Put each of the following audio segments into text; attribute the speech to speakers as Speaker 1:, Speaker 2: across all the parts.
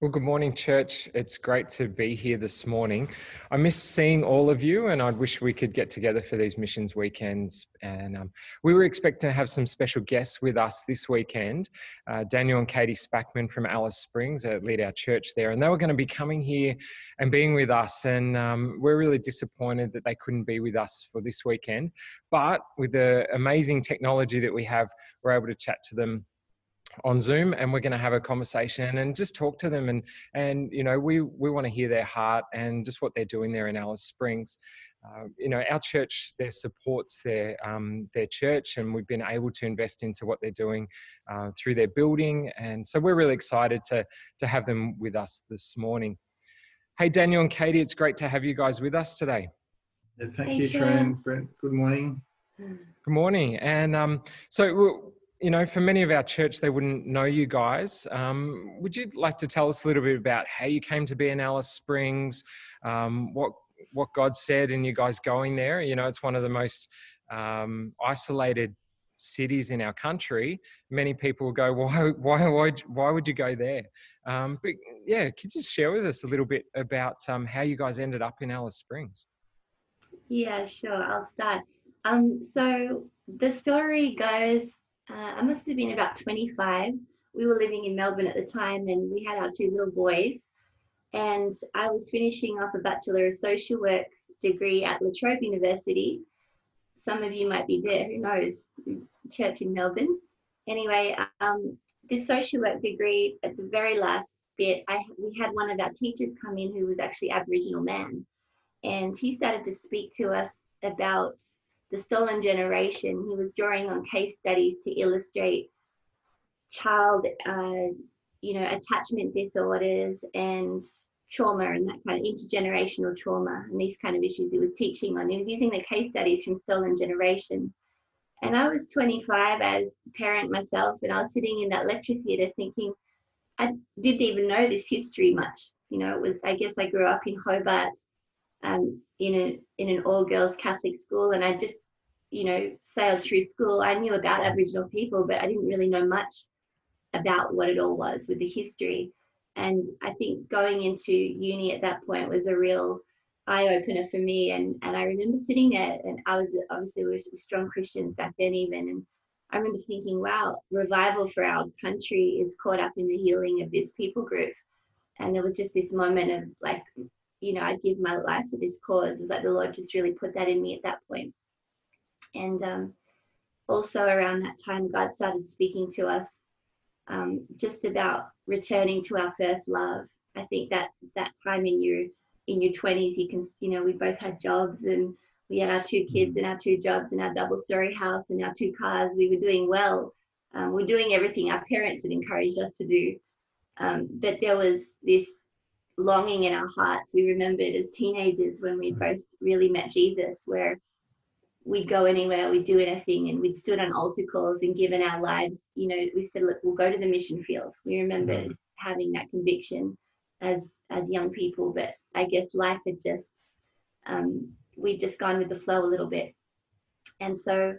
Speaker 1: Well, good morning, church. It's great to be here this morning. I miss seeing all of you, and I'd wish we could get together for these missions weekends. And um, we were expecting to have some special guests with us this weekend uh, Daniel and Katie Spackman from Alice Springs uh, lead our church there, and they were going to be coming here and being with us. And um, we're really disappointed that they couldn't be with us for this weekend. But with the amazing technology that we have, we're able to chat to them on Zoom and we're going to have a conversation and just talk to them and and you know we we want to hear their heart and just what they're doing there in Alice Springs. Uh, you know our church there supports their um, their church and we've been able to invest into what they're doing uh, through their building and so we're really excited to to have them with us this morning. Hey Daniel and Katie, it's great to have you guys with us today.
Speaker 2: Yeah, thank hey, you, Trent. Good morning.
Speaker 1: Good morning. And um, so you know, for many of our church, they wouldn't know you guys. Um, would you like to tell us a little bit about how you came to be in Alice Springs, um, what what God said, and you guys going there? You know, it's one of the most um, isolated cities in our country. Many people go, "Why, why, why, why would you go there?" Um, but yeah, could you share with us a little bit about um, how you guys ended up in Alice Springs?
Speaker 3: Yeah, sure. I'll start. Um, so the story goes uh, I must have been about 25. We were living in Melbourne at the time and we had our two little boys. And I was finishing off a Bachelor of Social Work degree at La Trobe University. Some of you might be there, who knows? Church in Melbourne. Anyway, um, this social work degree, at the very last bit, I, we had one of our teachers come in who was actually Aboriginal man. And he started to speak to us about the stolen generation, he was drawing on case studies to illustrate child, uh, you know, attachment disorders and trauma and that kind of intergenerational trauma and these kind of issues he was teaching on. He was using the case studies from Stolen Generation. And I was 25 as parent myself, and I was sitting in that lecture theatre thinking, I didn't even know this history much. You know, it was, I guess I grew up in Hobart um, in a in an all girls Catholic school, and I just you know sailed through school. I knew about Aboriginal people, but I didn't really know much about what it all was with the history. And I think going into uni at that point was a real eye opener for me. And and I remember sitting there, and I was obviously we were strong Christians back then even, and I remember thinking, wow, revival for our country is caught up in the healing of this people group. And there was just this moment of like you know, I'd give my life for this cause. It's like the Lord just really put that in me at that point. And um, also around that time, God started speaking to us um, just about returning to our first love. I think that that time in your in your 20s, you can, you know, we both had jobs and we had our two kids and our two jobs and our double story house and our two cars. We were doing well. Um, we're doing everything our parents had encouraged us to do. Um, but there was this longing in our hearts. We remembered as teenagers when we both really met Jesus, where we'd go anywhere, we'd do anything, and we'd stood on altar calls and given our lives. You know, we said, look, we'll go to the mission field. We remembered mm-hmm. having that conviction as as young people, but I guess life had just um, we'd just gone with the flow a little bit, and so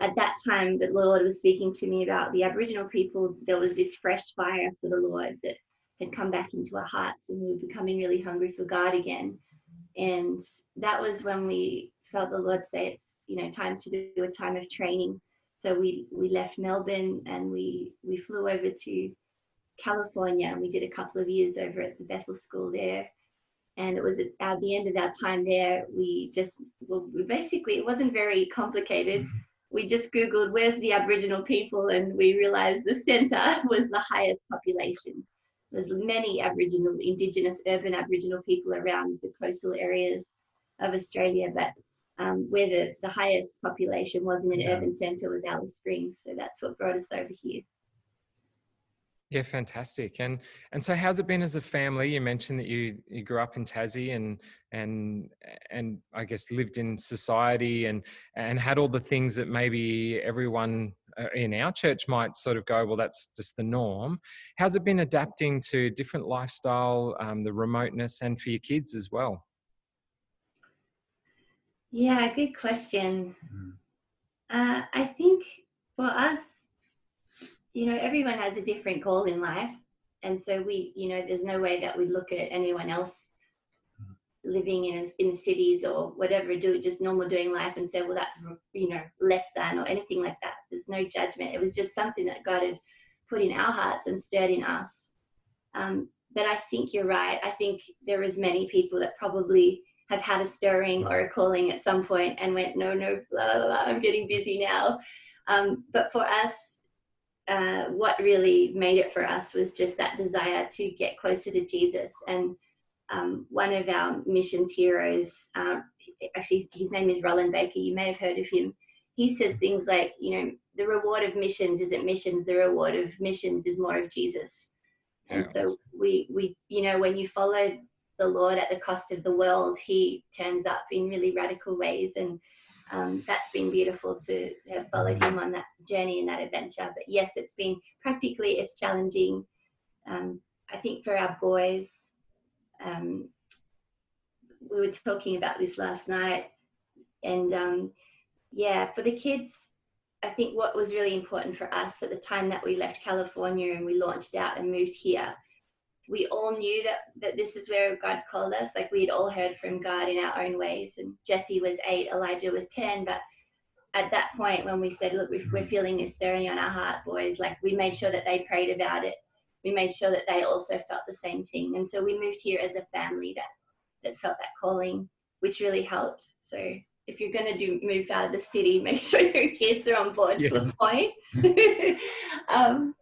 Speaker 3: at that time the Lord was speaking to me about the Aboriginal people. There was this fresh fire for the Lord that had come back into our hearts and we were becoming really hungry for God again. And that was when we felt the Lord say it's, you know, time to do a time of training. So we we left Melbourne and we we flew over to California and we did a couple of years over at the Bethel School there. And it was at, at the end of our time there, we just well, we basically it wasn't very complicated. We just Googled where's the Aboriginal people and we realized the center was the highest population there's many Aboriginal, Indigenous, urban Aboriginal people around the coastal areas of Australia, but um, where the, the highest population was in an yeah. urban centre was Alice Springs. So that's what brought us over here.
Speaker 1: Yeah, fantastic. And and so how's it been as a family? You mentioned that you you grew up in Tassie and and and I guess lived in society and and had all the things that maybe everyone uh, in our church might sort of go, well, that's just the norm. How's it been adapting to different lifestyle, um, the remoteness, and for your kids as well?
Speaker 3: Yeah, good question. Mm. Uh, I think for us, you know, everyone has a different goal in life. And so we, you know, there's no way that we look at anyone else living in in cities or whatever, do just normal doing life and say, well, that's you know less than or anything like that. There's no judgment. It was just something that God had put in our hearts and stirred in us. Um, but I think you're right. I think there is many people that probably have had a stirring or a calling at some point and went, no, no, blah, blah, blah, I'm getting busy now. Um, but for us, uh, what really made it for us was just that desire to get closer to Jesus. And um, one of our missions heroes, uh, actually, his name is Rolland Baker. You may have heard of him. He says things like, you know, the reward of missions isn't missions. The reward of missions is more of Jesus. And so we, we, you know, when you follow the Lord at the cost of the world, He turns up in really radical ways. And um, that's been beautiful to have followed him on that journey and that adventure. But yes, it's been practically it's challenging. Um, I think for our boys, um, we were talking about this last night, and um, yeah, for the kids, I think what was really important for us at the time that we left California and we launched out and moved here we all knew that that this is where God called us. Like we had all heard from God in our own ways. And Jesse was eight, Elijah was ten. But at that point, when we said, "Look, we're feeling this stirring on our heart, boys," like we made sure that they prayed about it. We made sure that they also felt the same thing. And so we moved here as a family that that felt that calling, which really helped. So if you're going to do move out of the city, make sure your kids are on board yeah. to a point. um,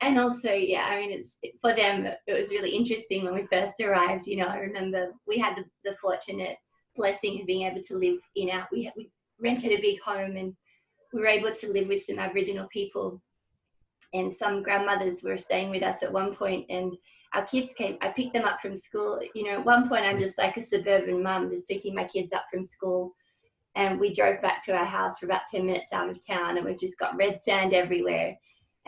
Speaker 3: and also yeah i mean it's for them it was really interesting when we first arrived you know i remember we had the, the fortunate blessing of being able to live in our we, we rented a big home and we were able to live with some aboriginal people. And some grandmothers were staying with us at one point and our kids came i picked them up from school. You know at one point i'm just like a suburban mum just picking my kids up from school. And we drove back to our house for about 10 minutes out of town and we've just got red sand everywhere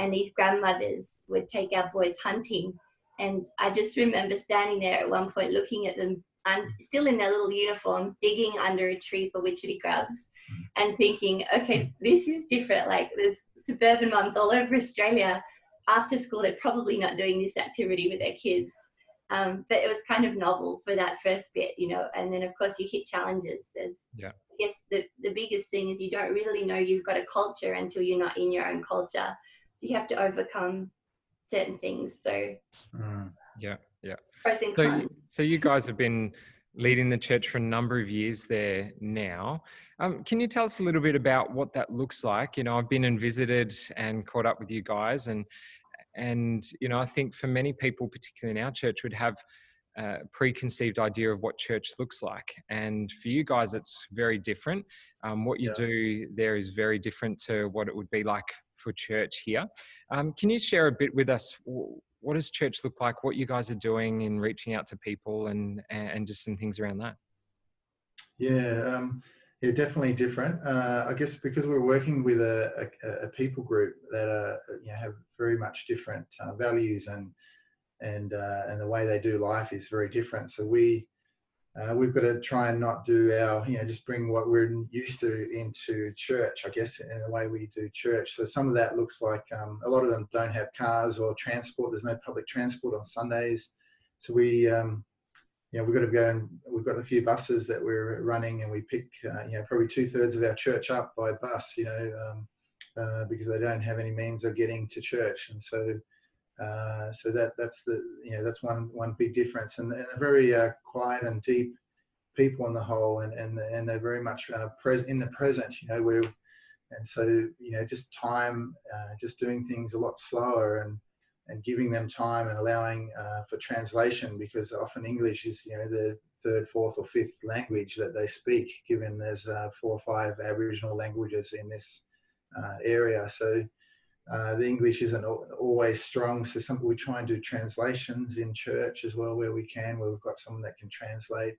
Speaker 3: and these grandmothers would take our boys hunting. And I just remember standing there at one point looking at them, um, still in their little uniforms, digging under a tree for witchetty grubs and thinking, okay, this is different. Like there's suburban moms all over Australia. After school, they're probably not doing this activity with their kids. Um, but it was kind of novel for that first bit, you know. And then, of course, you hit challenges. There's, yeah. I guess, the, the biggest thing is you don't really know you've got a culture until you're not in your own culture you have to overcome certain things. So
Speaker 1: mm, yeah, yeah.
Speaker 3: Pros and so,
Speaker 1: so you guys have been leading the church for a number of years there now. Um, can you tell us a little bit about what that looks like? You know, I've been and visited and caught up with you guys, and and you know, I think for many people, particularly in our church, would have a preconceived idea of what church looks like, and for you guys, it's very different. Um, what you yeah. do there is very different to what it would be like for church here. Um, can you share a bit with us? What does church look like? What you guys are doing in reaching out to people and and just some things around that?
Speaker 2: Yeah, um, yeah, definitely different. Uh, I guess because we're working with a, a, a people group that are, you know, have very much different uh, values and and uh, and the way they do life is very different. So we uh, we've got to try and not do our, you know, just bring what we're used to into church, I guess, in the way we do church. So some of that looks like um, a lot of them don't have cars or transport. There's no public transport on Sundays. So we, um, you know, we've got to go and we've got a few buses that we're running and we pick, uh, you know, probably two thirds of our church up by bus, you know, um, uh, because they don't have any means of getting to church. And so, uh, so that that's the you know that's one one big difference, and, they're very uh, quiet and deep people on the whole, and and and they're very much uh, in the present. You know, we and so you know just time, uh, just doing things a lot slower and and giving them time and allowing uh, for translation because often English is you know the third, fourth, or fifth language that they speak, given there's four or five Aboriginal languages in this area. So uh, the English isn't always strong, so some, we try and do translations in church as well where we can, where we've got someone that can translate.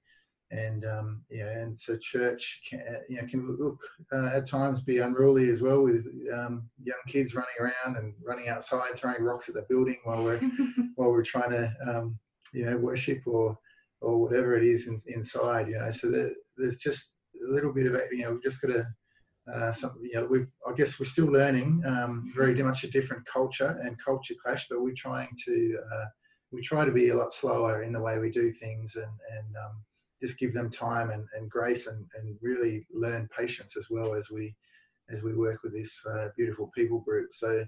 Speaker 2: And um, yeah, and so church can, you know, can look uh, at times be unruly as well with um, young kids running around and running outside, throwing rocks at the building while we're while we're trying to um, you know worship or or whatever it is in, inside. You know, so there, there's just a little bit of. You know, we've just got to uh, you know, we've, I guess we're still learning, um, very much a different culture and culture clash, but we're trying to, uh, we try to be a lot slower in the way we do things and, and um, just give them time and, and grace and, and really learn patience as well as we, as we work with this uh, beautiful people group. So,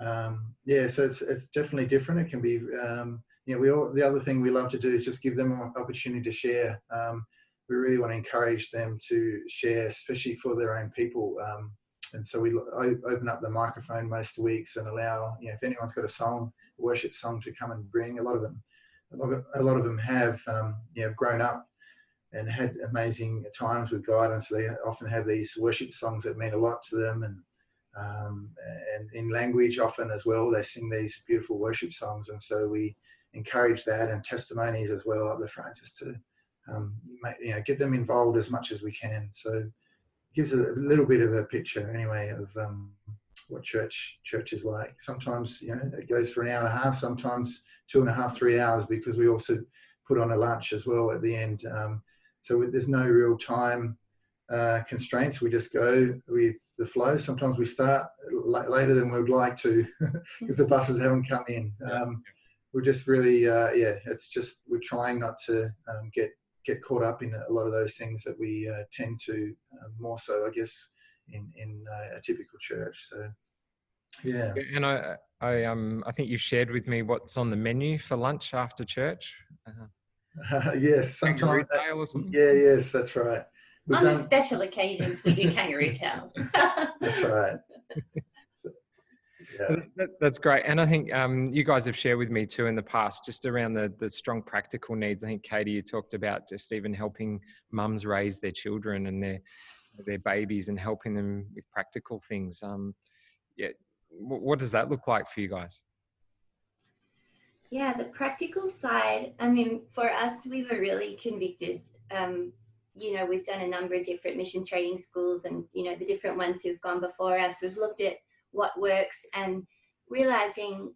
Speaker 2: um, yeah, so it's, it's definitely different. It can be, um, you know, we all, the other thing we love to do is just give them an opportunity to share. Um, we really want to encourage them to share, especially for their own people. Um, and so we open up the microphone most weeks and allow, you know, if anyone's got a song, a worship song to come and bring. A lot of them, a lot of, a lot of them have, um, you know, grown up and had amazing times with God, and so they often have these worship songs that mean a lot to them, and um, and in language often as well. They sing these beautiful worship songs, and so we encourage that and testimonies as well up the front, just to um, you know, get them involved as much as we can. So it gives a little bit of a picture anyway of um, what church church is like. Sometimes you know it goes for an hour and a half, sometimes two and a half, three hours because we also put on a lunch as well at the end. Um, so there's no real time uh, constraints. We just go with the flow. Sometimes we start later than we'd like to because the buses haven't come in. Um, we're just really, uh, yeah, it's just we're trying not to um, get get caught up in a lot of those things that we uh, tend to uh, more so, I guess, in in uh, a typical church. So, yeah.
Speaker 1: And I, I um, I think you shared with me what's on the menu for lunch after church.
Speaker 2: Uh, yes, sometimes. yeah, yes, that's right.
Speaker 3: We've on done... special occasions, we do kangaroo tail.
Speaker 2: that's right.
Speaker 1: yeah. That, that's great. And I think um, you guys have shared with me too in the past, just around the, the strong practical needs. I think, Katie, you talked about just even helping mums raise their children and their, their babies and helping them with practical things. Um, yeah, what does that look like for you guys?
Speaker 3: Yeah, the practical side, I mean, for us, we were really convicted. Um, you know, we've done a number of different mission training schools and, you know, the different ones who've gone before us. We've looked at what works and realizing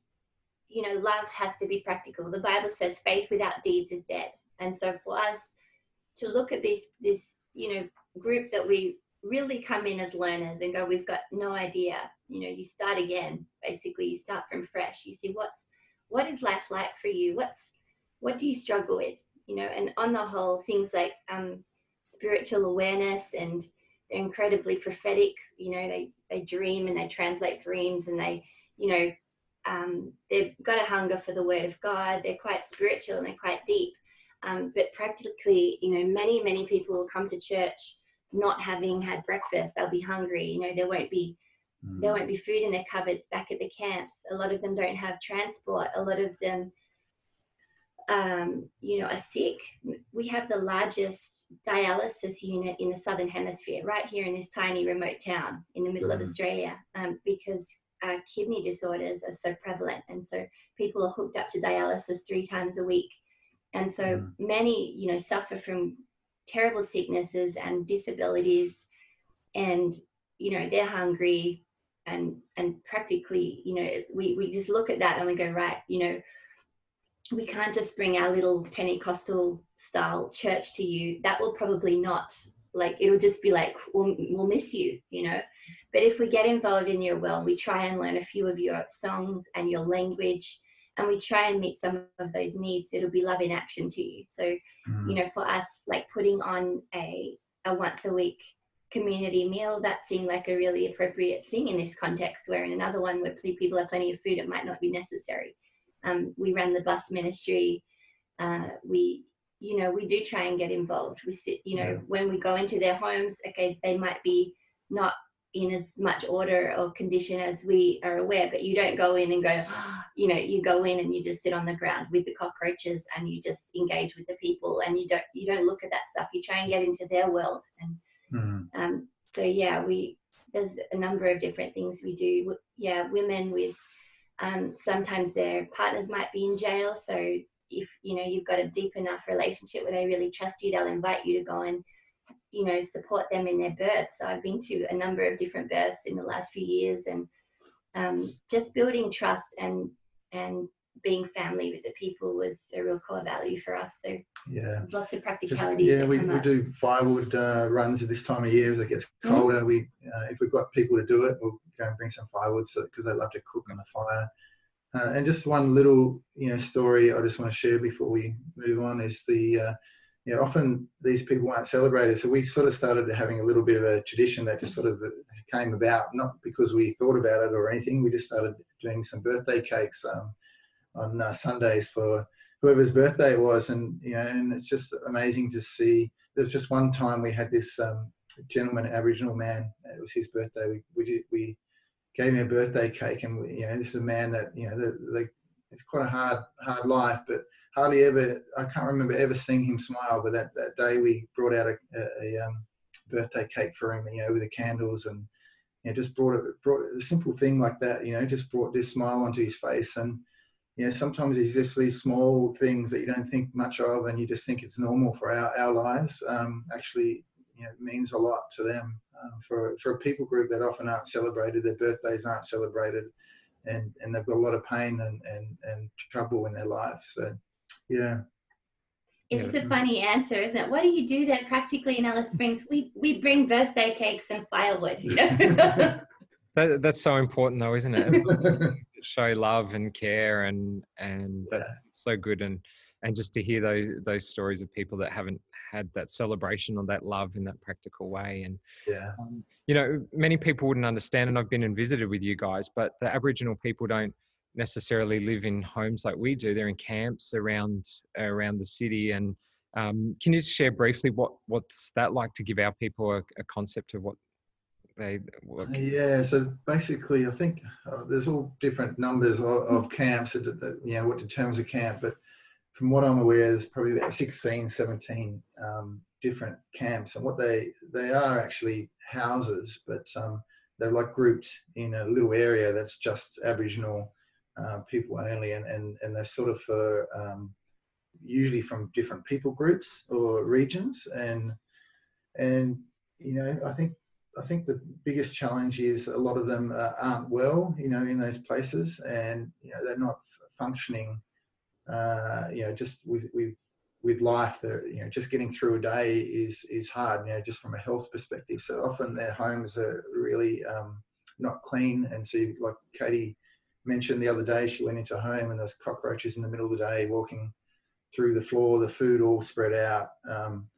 Speaker 3: you know love has to be practical. The bible says faith without deeds is dead. And so for us to look at this this you know group that we really come in as learners and go we've got no idea you know you start again. Basically you start from fresh. You see what's what is life like for you? What's what do you struggle with? You know and on the whole things like um spiritual awareness and they're incredibly prophetic. You know, they they dream and they translate dreams, and they, you know, um, they've got a hunger for the Word of God. They're quite spiritual and they're quite deep. Um, but practically, you know, many many people will come to church not having had breakfast. They'll be hungry. You know, there won't be mm. there won't be food in their cupboards back at the camps. A lot of them don't have transport. A lot of them um, you know, are sick, we have the largest dialysis unit in the southern hemisphere, right here in this tiny remote town in the middle mm. of Australia, um, because uh, kidney disorders are so prevalent, and so people are hooked up to dialysis three times a week, and so mm. many, you know, suffer from terrible sicknesses and disabilities, and you know they're hungry, and and practically, you know, we we just look at that and we go right, you know we can't just bring our little Pentecostal style church to you. That will probably not like it'll just be like we'll, we'll miss you you know but if we get involved in your world we try and learn a few of your songs and your language and we try and meet some of those needs it'll be love in action to you so mm. you know for us like putting on a a once a week community meal that seemed like a really appropriate thing in this context where in another one where people have plenty of food it might not be necessary um, we run the bus ministry. Uh, we, you know, we do try and get involved. We sit, you know, yeah. when we go into their homes, okay, they might be not in as much order or condition as we are aware, but you don't go in and go, you know, you go in and you just sit on the ground with the cockroaches and you just engage with the people and you don't you don't look at that stuff. You try and get into their world and mm-hmm. um, so yeah, we there's a number of different things we do. Yeah, women with um, sometimes their partners might be in jail, so if you know you've got a deep enough relationship where they really trust you, they'll invite you to go and you know support them in their births. So I've been to a number of different births in the last few years, and um, just building trust and and being family with the people was a real core value for us. So
Speaker 2: yeah,
Speaker 3: there's lots of practicalities. Just,
Speaker 2: yeah, we, we do firewood uh, runs at this time of year as it gets mm. colder. Mm. We uh, if we've got people to do it, we'll go and bring some firewood because so, they love to cook on the fire. Uh, and just one little you know story I just want to share before we move on is the uh, you know, often these people aren't celebrated. So we sort of started having a little bit of a tradition that just sort of came about, not because we thought about it or anything. We just started doing some birthday cakes um, on uh, Sundays for whoever's birthday it was, and you know, and it's just amazing to see. There's just one time we had this um, gentleman, Aboriginal man. It was his birthday. We we did, we gave me a birthday cake, and you know, this is a man that you know, the, the, it's quite a hard hard life, but hardly ever. I can't remember ever seeing him smile. But that that day we brought out a, a, a um, birthday cake for him, you know, with the candles and you know, just brought it brought a simple thing like that, you know, just brought this smile onto his face and you know, sometimes it's just these small things that you don't think much of and you just think it's normal for our, our lives um, actually you know, means a lot to them. Um, for, for a people group that often aren't celebrated, their birthdays aren't celebrated, and, and they've got a lot of pain and, and, and trouble in their life. So, yeah.
Speaker 3: It's a funny answer, isn't it? What do you do then practically in Alice Springs? We, we bring birthday cakes and firewood. You know?
Speaker 1: that, that's so important, though, isn't it? show love and care and and that's yeah. so good and and just to hear those those stories of people that haven't had that celebration or that love in that practical way and
Speaker 2: yeah um,
Speaker 1: you know many people wouldn't understand and i've been and visited with you guys but the aboriginal people don't necessarily live in homes like we do they're in camps around around the city and um, can you just share briefly what what's that like to give our people a, a concept of what they
Speaker 2: work? Yeah, so basically, I think uh, there's all different numbers of, of camps that, that, you know what determines a camp, but from what I'm aware, there's probably about 16, 17 um, different camps, and what they they are actually houses, but um, they're like grouped in a little area that's just Aboriginal uh, people only, and, and and they're sort of for um, usually from different people groups or regions, and and you know I think I think the biggest challenge is a lot of them uh, aren't well, you know, in those places, and you know they're not functioning, uh, you know, just with with with life. They're you know just getting through a day is is hard, you know, just from a health perspective. So often their homes are really um, not clean, and so like Katie mentioned the other day, she went into a home and there's cockroaches in the middle of the day walking through the floor, the food all spread out. Um,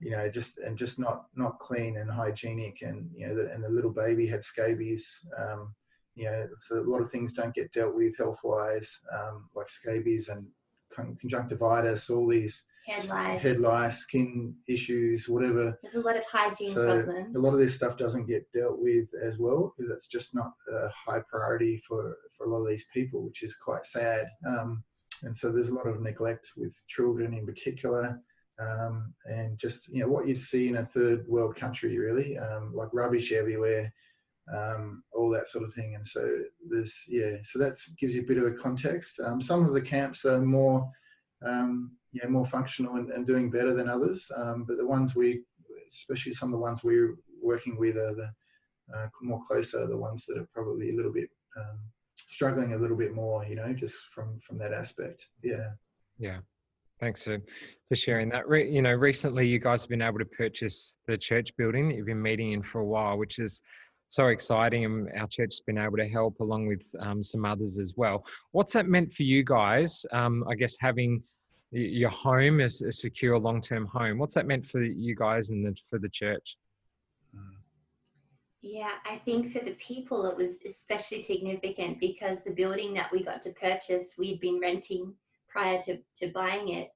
Speaker 2: you know, just and just not not clean and hygienic, and you know, the, and the little baby had scabies. Um, you know, so a lot of things don't get dealt with health wise, um, like scabies and conjunctivitis, all these
Speaker 3: head lice,
Speaker 2: head lice, skin issues, whatever.
Speaker 3: There's a lot of hygiene so problems.
Speaker 2: A lot of this stuff doesn't get dealt with as well because it's just not a high priority for, for a lot of these people, which is quite sad. Um, and so there's a lot of neglect with children in particular um, and just you know what you'd see in a third world country really um, like rubbish everywhere um, all that sort of thing. And so this, yeah so that gives you a bit of a context. Um, some of the camps are more um, yeah more functional and, and, doing better than others. Um, but the ones we especially some of the ones we're working with are the uh, more closer the ones that are probably a little bit struggling a little bit more you know just from from that aspect. Yeah.
Speaker 1: Yeah. Thanks for, for sharing that. Re, you know, recently you guys have been able to purchase the church building that you've been meeting in for a while, which is so exciting. And our church has been able to help along with um, some others as well. What's that meant for you guys? Um, I guess having your home as a secure long-term home. What's that meant for you guys and the, for the church?
Speaker 3: Yeah, I think for the people it was especially significant because the building that we got to purchase, we'd been renting prior to, to buying it.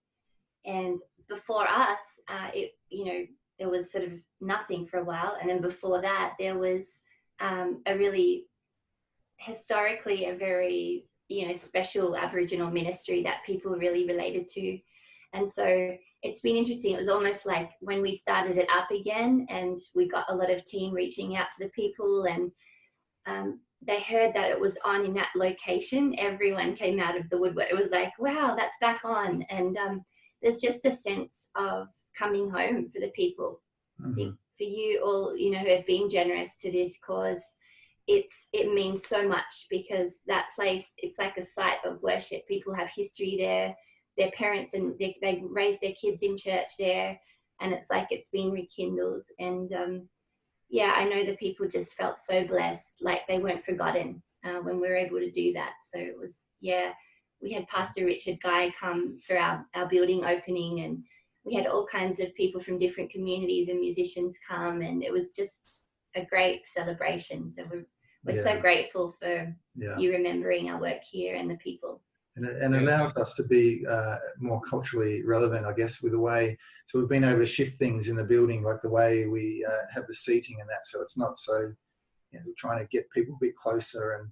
Speaker 3: And before us, uh, it, you know, there was sort of nothing for a while. And then before that, there was um, a really historically a very, you know, special Aboriginal ministry that people really related to. And so it's been interesting. It was almost like when we started it up again, and we got a lot of team reaching out to the people, and um, they heard that it was on in that location. Everyone came out of the woodwork. It was like, wow, that's back on, and um, there's just a sense of coming home for the people. Mm-hmm. For you all, you know, who have been generous to this cause, it's it means so much because that place, it's like a site of worship. People have history there. Their parents and they, they raise their kids in church there and it's like it's been rekindled. And um, yeah i know the people just felt so blessed like they weren't forgotten uh, when we were able to do that. So it was yeah we had pastor richard guy come for our, our building opening and we had all kinds of people from different communities and musicians come and it was just a great celebration so we're, we're yeah. so grateful for yeah. you remembering our work here and the people
Speaker 2: and it, and allows us to be uh, more culturally relevant, I guess, with the way. So we've been able to shift things in the building, like the way we uh, have the seating and that. So it's not so, you know, trying to get people a bit closer and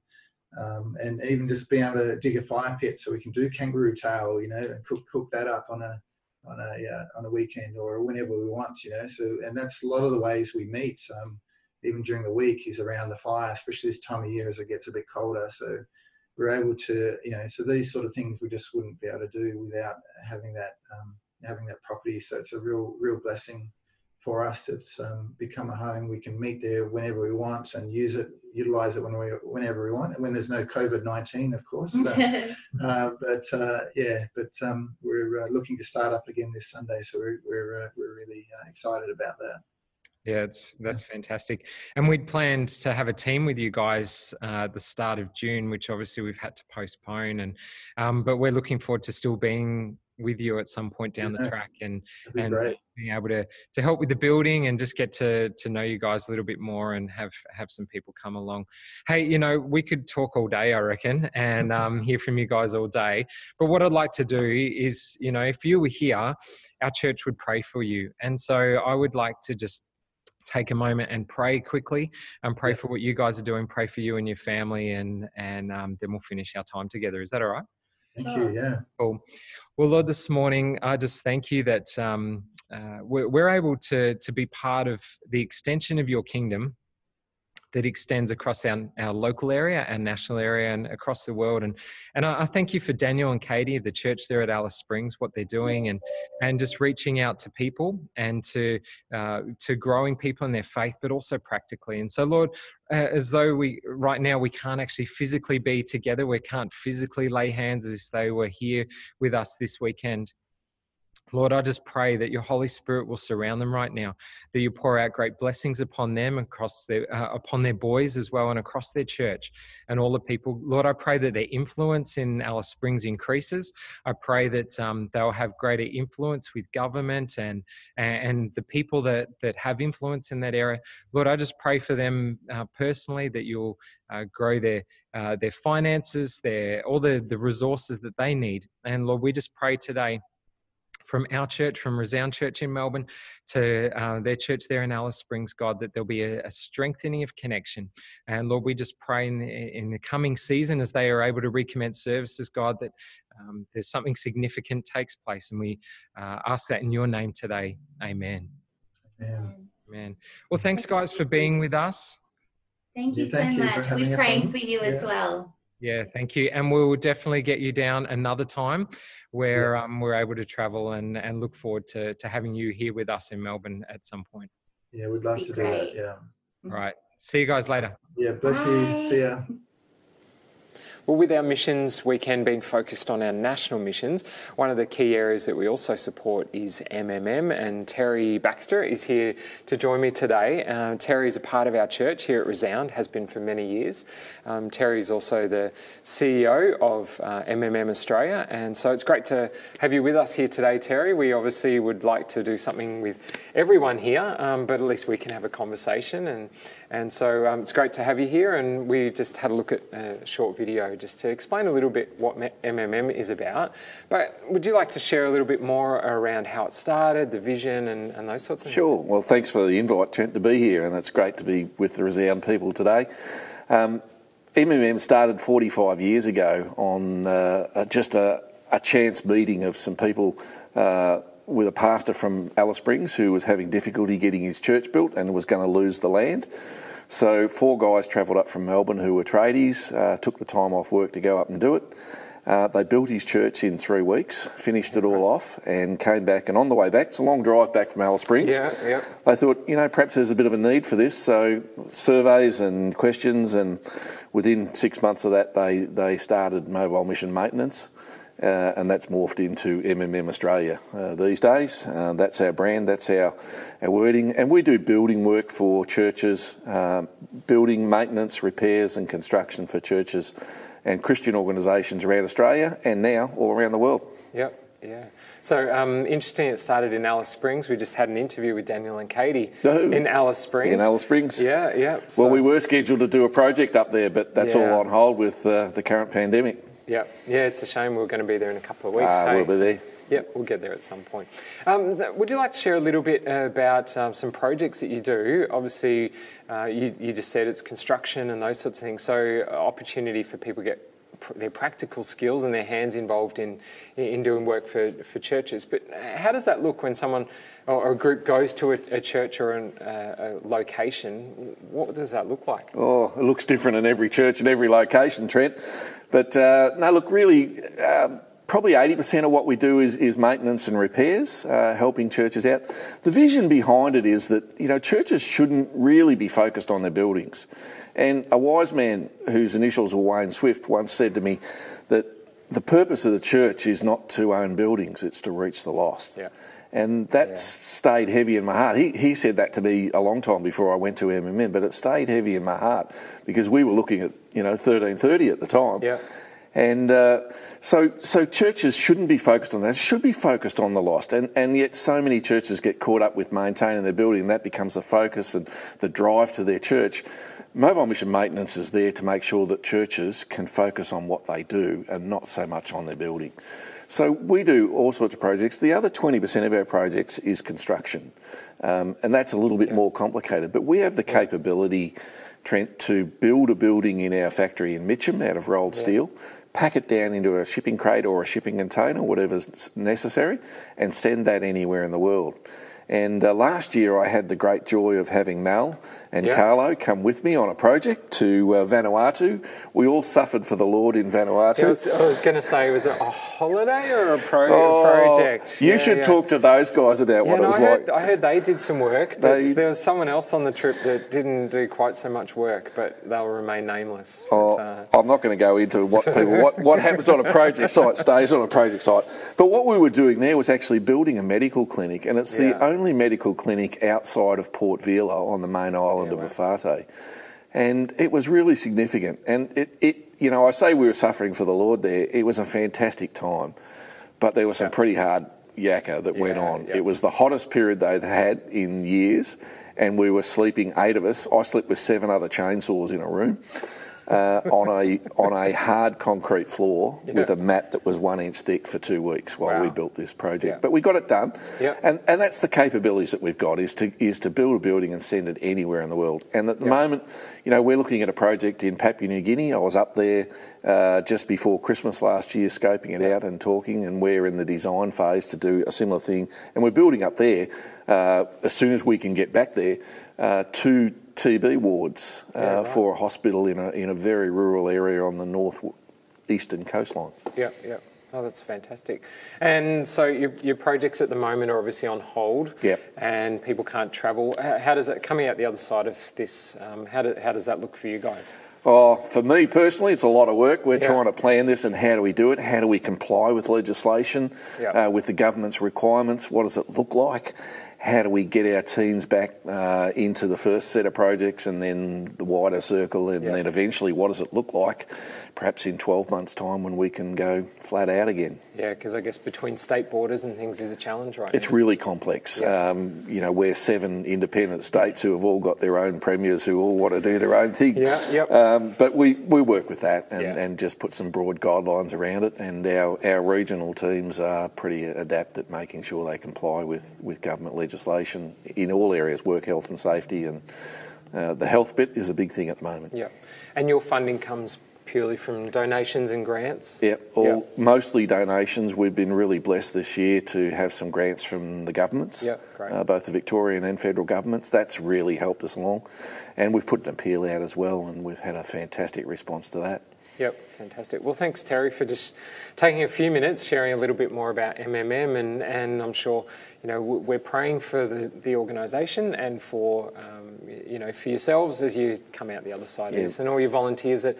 Speaker 2: um, and even just being able to dig a fire pit so we can do kangaroo tail, you know, and cook cook that up on a on a uh, on a weekend or whenever we want, you know. So and that's a lot of the ways we meet. Um, even during the week is around the fire, especially this time of year as it gets a bit colder. So we're able to, you know, so these sort of things we just wouldn't be able to do without having that um, having that property. So it's a real real blessing for us. It's um, become a home. We can meet there whenever we want and use it, utilize it when we whenever we want. And when there's no COVID nineteen, of course. So, uh, but uh, yeah, but um, we're uh, looking to start up again this Sunday, so we're we're uh, we're really uh, excited about that.
Speaker 1: Yeah, it's that's fantastic. And we'd planned to have a team with you guys uh, at the start of June, which obviously we've had to postpone. And um, but we're looking forward to still being with you at some point down yeah, the track and and great. being able to to help with the building and just get to to know you guys a little bit more and have have some people come along. Hey, you know, we could talk all day, I reckon, and um, hear from you guys all day. But what I'd like to do is, you know, if you were here, our church would pray for you, and so I would like to just take a moment and pray quickly and pray for what you guys are doing pray for you and your family and and um, then we'll finish our time together. Is that all right?
Speaker 2: Thank you yeah.
Speaker 1: Cool well lord this morning i just thank you that um, uh, we're, we're able to to be part of the extension of your kingdom that extends across our, our local area and national area and across the world. And and I, I, thank you for Daniel and Katie, the church there at Alice Springs, what they're doing and and just reaching out to people and to uh, to growing people in their faith, but also practically. And so, Lord, uh, as though we right now we can't actually physically be together, we can't physically lay hands as if they were here with us this weekend. Lord, I just pray that your Holy Spirit will surround them right now, that you pour out great blessings upon them, across their, uh, upon their boys as well, and across their church and all the people. Lord, I pray that their influence in Alice Springs increases. I pray that um, they'll have greater influence with government and and the people that that have influence in that area. Lord, I just pray for them uh, personally that you'll uh, grow their uh, their finances, their all the the resources that they need. And Lord, we just pray today from our church, from Resound Church in Melbourne, to uh, their church there in Alice Springs, God, that there'll be a, a, strengthening of connection. And Lord, we just pray in the, in the coming season as they are able to recommence services, God, that um, there's something significant takes place. And we uh, ask that in your name today. Amen.
Speaker 2: Amen.
Speaker 1: Amen. Well, thanks, guys, for being with us.
Speaker 3: Thank you yeah, thank so you much. We're praying for you yeah. as well.
Speaker 1: Yeah, thank you. And we'll definitely get you down another time where yeah. um, we're able to travel and, and look forward to, to having you here with us in Melbourne at some point.
Speaker 2: Yeah, we'd love to great. do that. Yeah.
Speaker 1: All right. See you guys later.
Speaker 2: Yeah, bless Bye. you. See ya.
Speaker 1: Well, with our missions weekend being focused on our national missions, one of the key areas that we also support is MMM, and Terry Baxter is here to join me today. Uh, Terry is a part of our church here at Resound, has been for many years. Um, Terry is also the CEO of uh, MMM Australia, and so it's great to have you with us here today, Terry. We obviously would like to do something with everyone here, um, but at least we can have a conversation and and so um, it's great to have you here. And we just had a look at a short video just to explain a little bit what MMM is about. But would you like to share a little bit more around how it started, the vision, and, and those sorts of
Speaker 4: sure.
Speaker 1: things?
Speaker 4: Sure. Well, thanks for the invite, Trent, to be here. And it's great to be with the Resound people today. Um, MMM started 45 years ago on uh, just a, a, chance meeting of some people. Uh, with a pastor from Alice Springs who was having difficulty getting his church built and was going to lose the land. So four guys travelled up from Melbourne who were tradies, uh, took the time off work to go up and do it. Uh, they built his church in three weeks, finished it all off, and came back. And on the way back, it's a long drive back from Alice Springs.
Speaker 1: Yeah, yeah.
Speaker 4: They thought, you know, perhaps there's a bit of a need for this. So surveys and questions, and within six months of that, they they started mobile mission maintenance. Uh, and that's morphed into MMM Australia uh, these days. Uh, that's our brand, that's our, our wording. And we do building work for churches, um, building maintenance, repairs, and construction for churches and Christian organisations around Australia and now all around the world.
Speaker 1: Yep, yeah. So um, interesting, it started in Alice Springs. We just had an interview with Daniel and Katie
Speaker 4: Oh.
Speaker 1: in Alice Springs.
Speaker 4: In Alice Springs.
Speaker 1: Yeah, yeah.
Speaker 4: Well, we were scheduled to do a project up there, but that's
Speaker 1: Yeah.
Speaker 4: all on hold with uh, the current pandemic.
Speaker 1: Yeah, yeah. It's a shame we are going to be there in a couple of weeks.
Speaker 4: Ah,
Speaker 1: hey?
Speaker 4: we'll be there.
Speaker 1: Yep, we'll get there at some point. Um, would you like to share a little bit about um, some projects that you do? Obviously, uh, you, you just said it's construction and those sorts of things. So, uh, opportunity for people to get pr- their practical skills and their hands involved in in doing work for, for churches. But how does that look when someone or a group goes to a, a church or an, uh, a location? What does that look like?
Speaker 4: Oh, it looks different in every church and every location, Trent. But uh, no, look, really, um probably 80% of what we do is, is maintenance and repairs, uh, helping churches out. The vision behind it is that, you know, churches shouldn't really be focused on their buildings. And a wise man whose initials were Wayne Swift once said to me that the purpose of the church is not to own buildings, it's to reach the lost.
Speaker 1: Yeah.
Speaker 4: And that
Speaker 1: Yeah.
Speaker 4: stayed heavy in my heart. He, he said that to me a long time before I went to MMM, but it stayed heavy in my heart because we were looking at, you know, 1330 at the time.
Speaker 1: Yeah.
Speaker 4: And uh, so, so churches shouldn't be focused on that. Should be focused on the lost. And, and yet, so many churches get caught up with maintaining their building, and that becomes the focus and the drive to their church. Mobile mission maintenance is there to make sure that churches can focus on what they do and not so much on their building. So we do all sorts of projects. The other 20% of our projects is construction, um, and that's a little bit more complicated. But we have the capability, Trent, to build a building in our factory in Mitcham out of rolled steel, pack it down into a shipping crate or a shipping container, whatever's necessary, and send that anywhere in the world. And uh, last year, I had the great joy of having Mal and
Speaker 1: Yeah.
Speaker 4: Carlo come with me on a project to uh, Vanuatu. We all suffered for the Lord in Vanuatu.
Speaker 1: I was, I was going to say, was it a holiday or a pro-
Speaker 4: Oh,
Speaker 1: project?
Speaker 4: You
Speaker 1: Yeah,
Speaker 4: should
Speaker 1: yeah.
Speaker 4: talk to those guys about what
Speaker 1: no,
Speaker 4: it was
Speaker 1: I, heard,
Speaker 4: like.
Speaker 1: I heard they did some work.
Speaker 4: They-
Speaker 1: there was someone else on the trip that didn't do quite so much work, but they'll remain nameless. But,
Speaker 4: Oh,
Speaker 1: uh,
Speaker 4: I'm not going to go into what people what, what happens on a project site stays on a project site. But what we were doing there was actually building a medical clinic, and it's the only medical clinic outside of Port Vila on the main island
Speaker 1: Yeah,
Speaker 4: of. Efate. And it was really significant. And it, it, you know, I say we were suffering for the Lord there. It was a fantastic time, but there was some pretty hard yakka that went on.
Speaker 1: yeah.
Speaker 4: It was the hottest period they'd had in years, and we were sleeping eight of us. I slept with seven other chainsaws in a room. Uh, on a on a hard concrete floor with a mat that was one inch thick for two weeks while we built this project.
Speaker 1: Yeah.
Speaker 4: But we got it done,
Speaker 1: Yeah.
Speaker 4: and and that's the capabilities that we've got is to is to build a building and send it anywhere in the world. And at the moment, you know, we're looking at a project in Papua New Guinea. I was up there uh, just before Christmas last year, scoping it out and talking, and we're in the design phase to do a similar thing. And we're building up there uh, as soon as we can get back there. Uh, two TB wards uh,
Speaker 1: Yeah, right.
Speaker 4: for a hospital in a in a very rural area on the north eastern coastline.
Speaker 1: yeah, yeah. Oh, that's fantastic. And so your, your projects at the moment are obviously on hold.
Speaker 4: Yep.
Speaker 1: And people can't travel. How, how does that coming out the other side of this? Um, how, do, how does that look for you guys?
Speaker 4: Oh, for me personally, it's a lot of work. We're
Speaker 1: Yeah.
Speaker 4: trying to plan this and how do we do it? How do we comply with legislation,
Speaker 1: Yeah.
Speaker 4: uh, with the government's requirements? What does it look like? How do we get our teams back uh, into the first set of projects and then the wider circle, and
Speaker 1: Yeah.
Speaker 4: then eventually, what does it look like? Perhaps in 12 months' time when we can go flat out again.
Speaker 1: Yeah, because I guess between state borders and things is a challenge right
Speaker 4: It's
Speaker 1: now.
Speaker 4: really complex. Um, you know, we're seven independent states who have all got their own premiers who all want to do their own thing.
Speaker 1: Yeah, yep.
Speaker 4: Um, but we, we work with that and,
Speaker 1: Yeah.
Speaker 4: and just put some broad guidelines around it. And our, our regional teams are pretty adept at making sure they comply with, with government legislation in all areas, work health and safety. And uh, the health bit is a big thing at the moment.
Speaker 1: Yeah, and your funding comes purely from donations and grants?
Speaker 4: Yeah, all, mostly donations. We've been really blessed this year to have some grants from the governments,
Speaker 1: Yep,
Speaker 4: uh, both the Victorian and federal governments. That's really helped us along. And we've put an appeal out as well, and we've had a fantastic response to that.
Speaker 1: Yep, fantastic. Well, thanks, Terry, for just taking a few minutes, sharing a little bit more about MMM, and, and I'm sure you know we're praying for the, the organisation and for um, you know for yourselves as you come out the other side of
Speaker 4: Yeah.
Speaker 1: this, and all your volunteers that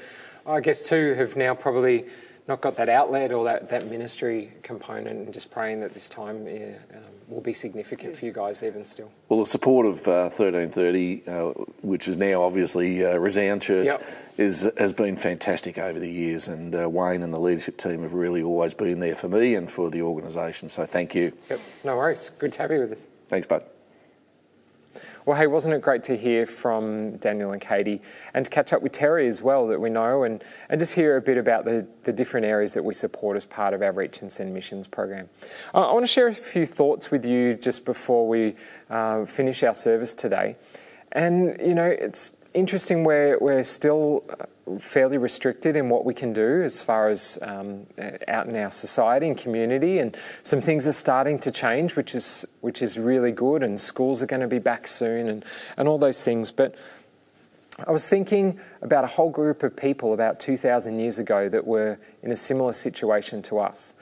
Speaker 1: I guess too have now probably not got that outlet or that, that ministry component, and just praying that this time yeah, um, will be significant for you guys even still.
Speaker 4: Well, the support of uh, 1330, uh, which is now obviously uh, Resound Church,
Speaker 1: Yep.
Speaker 4: is has been fantastic over the years, and uh, Wayne and the leadership team have really always been there for me and for the organisation. So thank you.
Speaker 1: Yep, no worries. Good to have you with us.
Speaker 4: Thanks, bud.
Speaker 1: Well, hey, wasn't it great to hear from Daniel and Katie and to catch up with Terry as well, that we know, and, and just hear a bit about the, the different areas that we support as part of our Reach and Send missions program. I, I want to share a few thoughts with you just before we uh, finish our service today. And, you know, it's interesting, we're, we're still uh, fairly restricted in what we can do as far as um, uh, out in our society and community, and some things are starting to change, which is which is really good. And schools are going to be back soon, and and all those things. But I was thinking about a whole group of people about 2,000 years ago that were in a similar situation to us.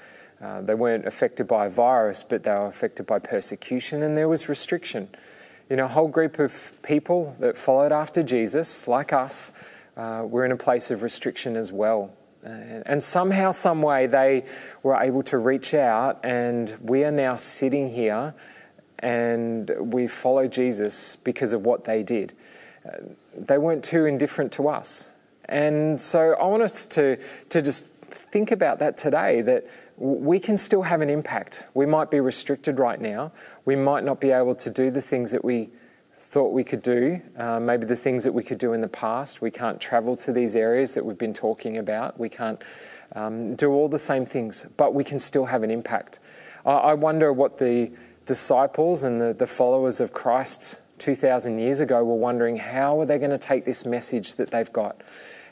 Speaker 1: Uh, they weren't affected by a virus, but they were affected by persecution, and there was restriction. You know, a whole group of people that followed after Jesus, like us, uh, were in a place of restriction as well. Uh, and somehow, some way, they were able to reach out, and we are now sitting here, and we follow Jesus because of what they did. Uh, they weren't too indifferent to us, and so I want us to to just think about that today. That we can still have an impact. We might be restricted right now. We might not be able to do the things that we thought we could do, uh, maybe the things that we could do in the past. We can't travel to these areas that we've been talking about. We can't um, do all the same things, but we can still have an impact. I, I wonder what the disciples and the, the followers of Christ 2,000 years ago were wondering how are they going to take this message that they've got?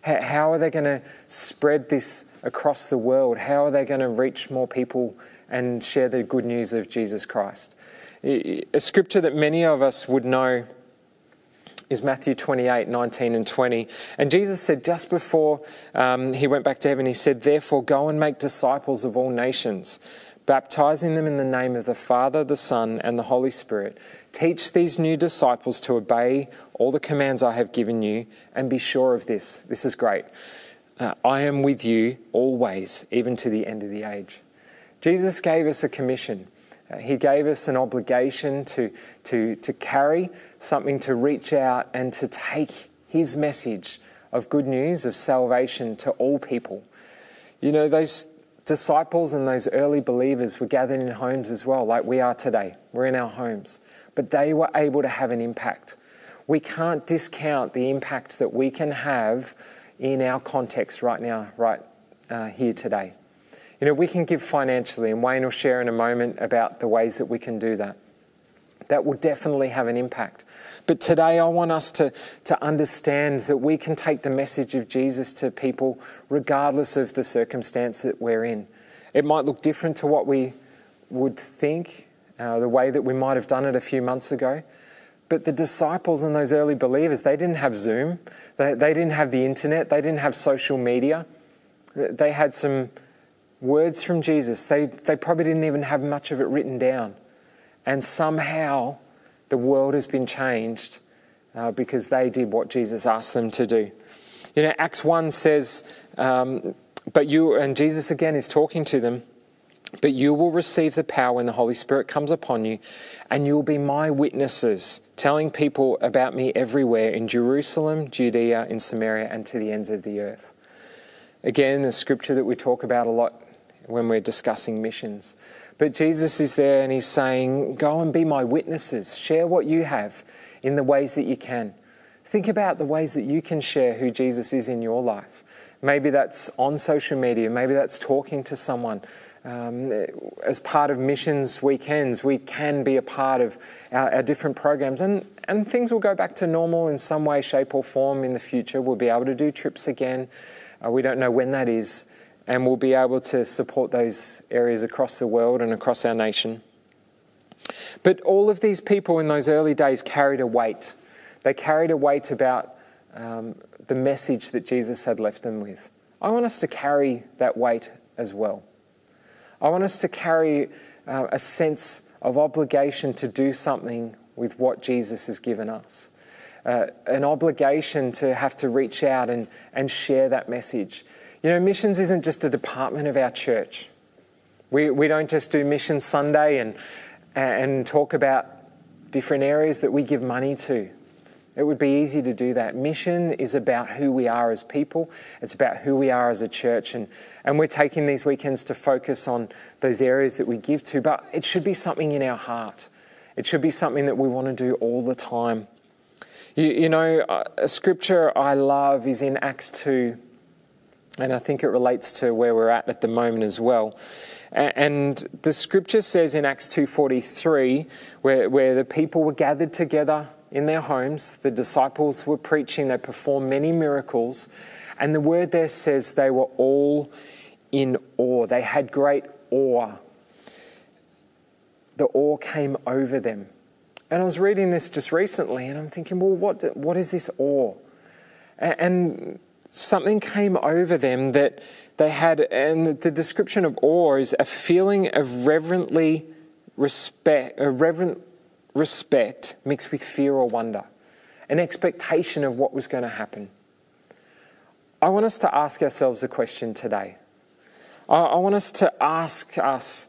Speaker 1: How, how are they going to spread this across the world? How are they going to reach more people and share the good news of Jesus Christ? A scripture that many of us would know is Matthew 28 19 and 20. And Jesus said, just before um, he went back to heaven, he said, Therefore, go and make disciples of all nations, baptizing them in the name of the Father, the Son, and the Holy Spirit. Teach these new disciples to obey all the commands I have given you, and be sure of this. This is great. Uh, I am with you always, even to the end of the age. Jesus gave us a commission. Uh, he gave us an obligation to, to, to carry something to reach out and to take his message of good news, of salvation to all people. You know, those disciples and those early believers were gathered in homes as well, like we are today. We're in our homes. But they were able to have an impact. We can't discount the impact that we can have in our context right now, right uh, here today. You know, we can give financially, and Wayne will share in a moment about the ways that we can do that. That will definitely have an impact. But today, I want us to, to understand that we can take the message of Jesus to people regardless of the circumstance that we're in. It might look different to what we would think, uh, the way that we might have done it a few months ago. But the disciples and those early believers, they didn't have Zoom, they, they didn't have the internet, they didn't have social media. They had some words from Jesus. They, they probably didn't even have much of it written down. And somehow the world has been changed uh, because they did what Jesus asked them to do. You know, Acts 1 says, um, but you, and Jesus again is talking to them, but you will receive the power when the Holy Spirit comes upon you, and you will be my witnesses, telling people about me everywhere in Jerusalem, Judea, in Samaria, and to the ends of the earth. Again, a scripture that we talk about a lot when we're discussing missions. But Jesus is there and he's saying, Go and be my witnesses. Share what you have in the ways that you can. Think about the ways that you can share who Jesus is in your life. Maybe that's on social media, maybe that's talking to someone. Um, as part of missions weekends, we can be a part of our, our, different programs, and, and things will go back to normal in some way, shape, or form in the future. We'll be able to do trips again. Uh, we don't know when that is, and we'll be able to support those areas across the world and across our nation. But all of these people in those early days carried a weight. They carried a weight about um, the message that Jesus had left them with. I want us to carry that weight as well. I want us to carry uh, a sense of obligation to do something with what Jesus has given us. Uh, an obligation to have to reach out and, and share that message. You know, missions isn't just a department of our church. We, we don't just do Mission Sunday and, and talk about different areas that we give money to. It would be easy to do that. Mission is about who we are as people, it's about who we are as a church. And, and we're taking these weekends to focus on those areas that we give to, but it should be something in our heart. It should be something that we want to do all the time. You, you know, a scripture I love is in Acts 2, and I think it relates to where we're at at the moment as well. And the scripture says in Acts 2.43, where, where the people were gathered together in their homes. The disciples were preaching, they performed many miracles. And the word there says they were all in awe. They had great awe. The awe came over them. And I was reading this just recently and I'm thinking, well, what, what is this awe? And something came over them that they had, and the description of awe is a feeling of reverently respect, a reverent respect mixed with fear or wonder, an expectation of what was going to happen. I want us to ask ourselves a question today. I want us to ask us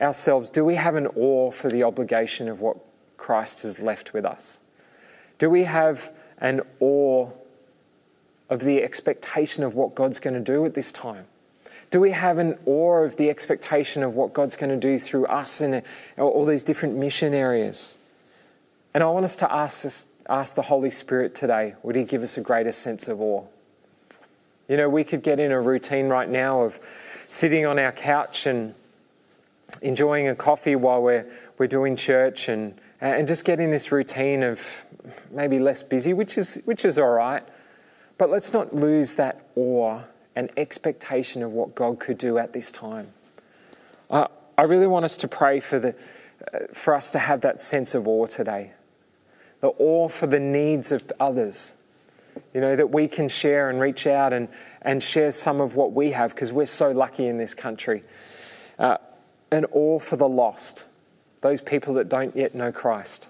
Speaker 1: ourselves do we have an awe for the obligation of what Christ has left with us? Do we have an awe of the expectation of what God's going to do at this time? Do we have an awe of the expectation of what God's going to do through us in all these different mission areas? And I want us to ask, ask the Holy Spirit today would He give us a greater sense of awe? You know, we could get in a routine right now of sitting on our couch and enjoying a coffee while we're, we're doing church and, and just getting this routine of maybe less busy, which is, which is all right. But let's not lose that awe an expectation of what God could do at this time. Uh, I really want us to pray for, the, uh, for us to have that sense of awe today, the awe for the needs of others. You know, that we can share and reach out and, and share some of what we have because we're so lucky in this country. Uh, an awe for the lost, those people that don't yet know Christ.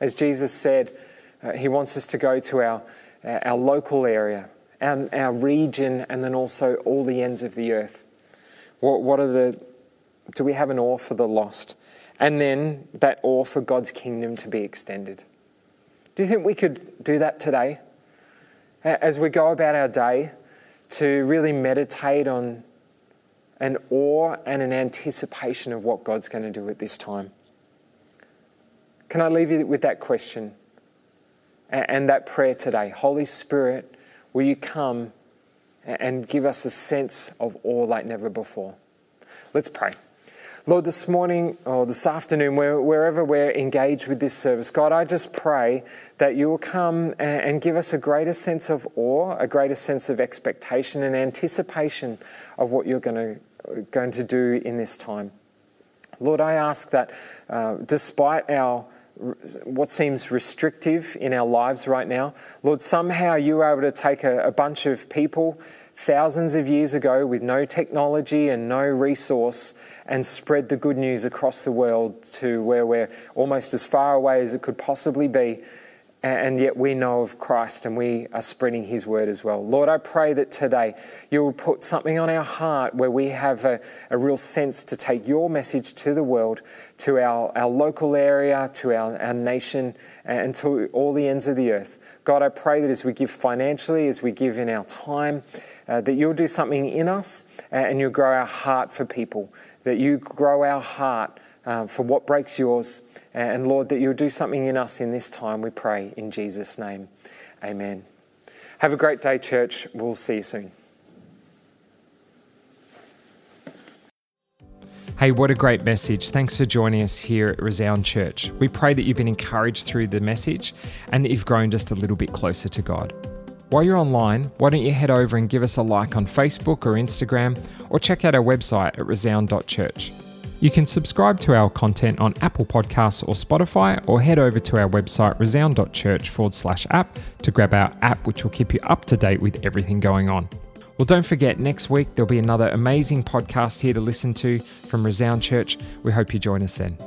Speaker 1: As Jesus said, uh, He wants us to go to our, our local area, our region, and then also all the ends of the earth? What, what are the, do we have an awe for the lost? And then that awe for God's kingdom to be extended. Do you think we could do that today? As we go about our day, to really meditate on an awe and an anticipation of what God's going to do at this time. Can I leave you with that question and that prayer today? Holy Spirit, Will you come and give us a sense of awe like never before? Let's pray. Lord, this morning or this afternoon, wherever we're engaged with this service, God, I just pray that you will come and give us a greater sense of awe, a greater sense of expectation and anticipation of what you're going to, going to do in this time. Lord, I ask that uh, despite our what seems restrictive in our lives right now. Lord, somehow you were able to take a, a, bunch of people thousands of years ago with no technology and no resource and spread the good news across the world to where we're almost as far away as it could possibly be and yet we know of Christ and we are spreading His word as well. Lord, I pray that today you will put something on our heart where we have a, a real sense to take your message to the world, to our, our local area, to our, our nation, and to all the ends of the earth. God, I pray that as we give financially, as we give in our time, uh, that you'll do something in us and you'll grow our heart for people, that you grow our heart uh, for what breaks yours. And Lord, that you'll do something in us in this time, we pray in Jesus' name. Amen. Have a great day, church. We'll see you soon. Hey, what a great message. Thanks for joining us here at Resound Church. We pray that you've been encouraged through the message and that you've grown just a little bit closer to God. While you're online, why don't you head over and give us a like on Facebook or Instagram, or check out our website at resound.church. You can subscribe to our content on Apple Podcasts or Spotify, or head over to our website resound.church forward slash app to grab our app, which will keep you up to date with everything going on. Well, don't forget, next week there'll be another amazing podcast here to listen to from Resound Church. We hope you join us then.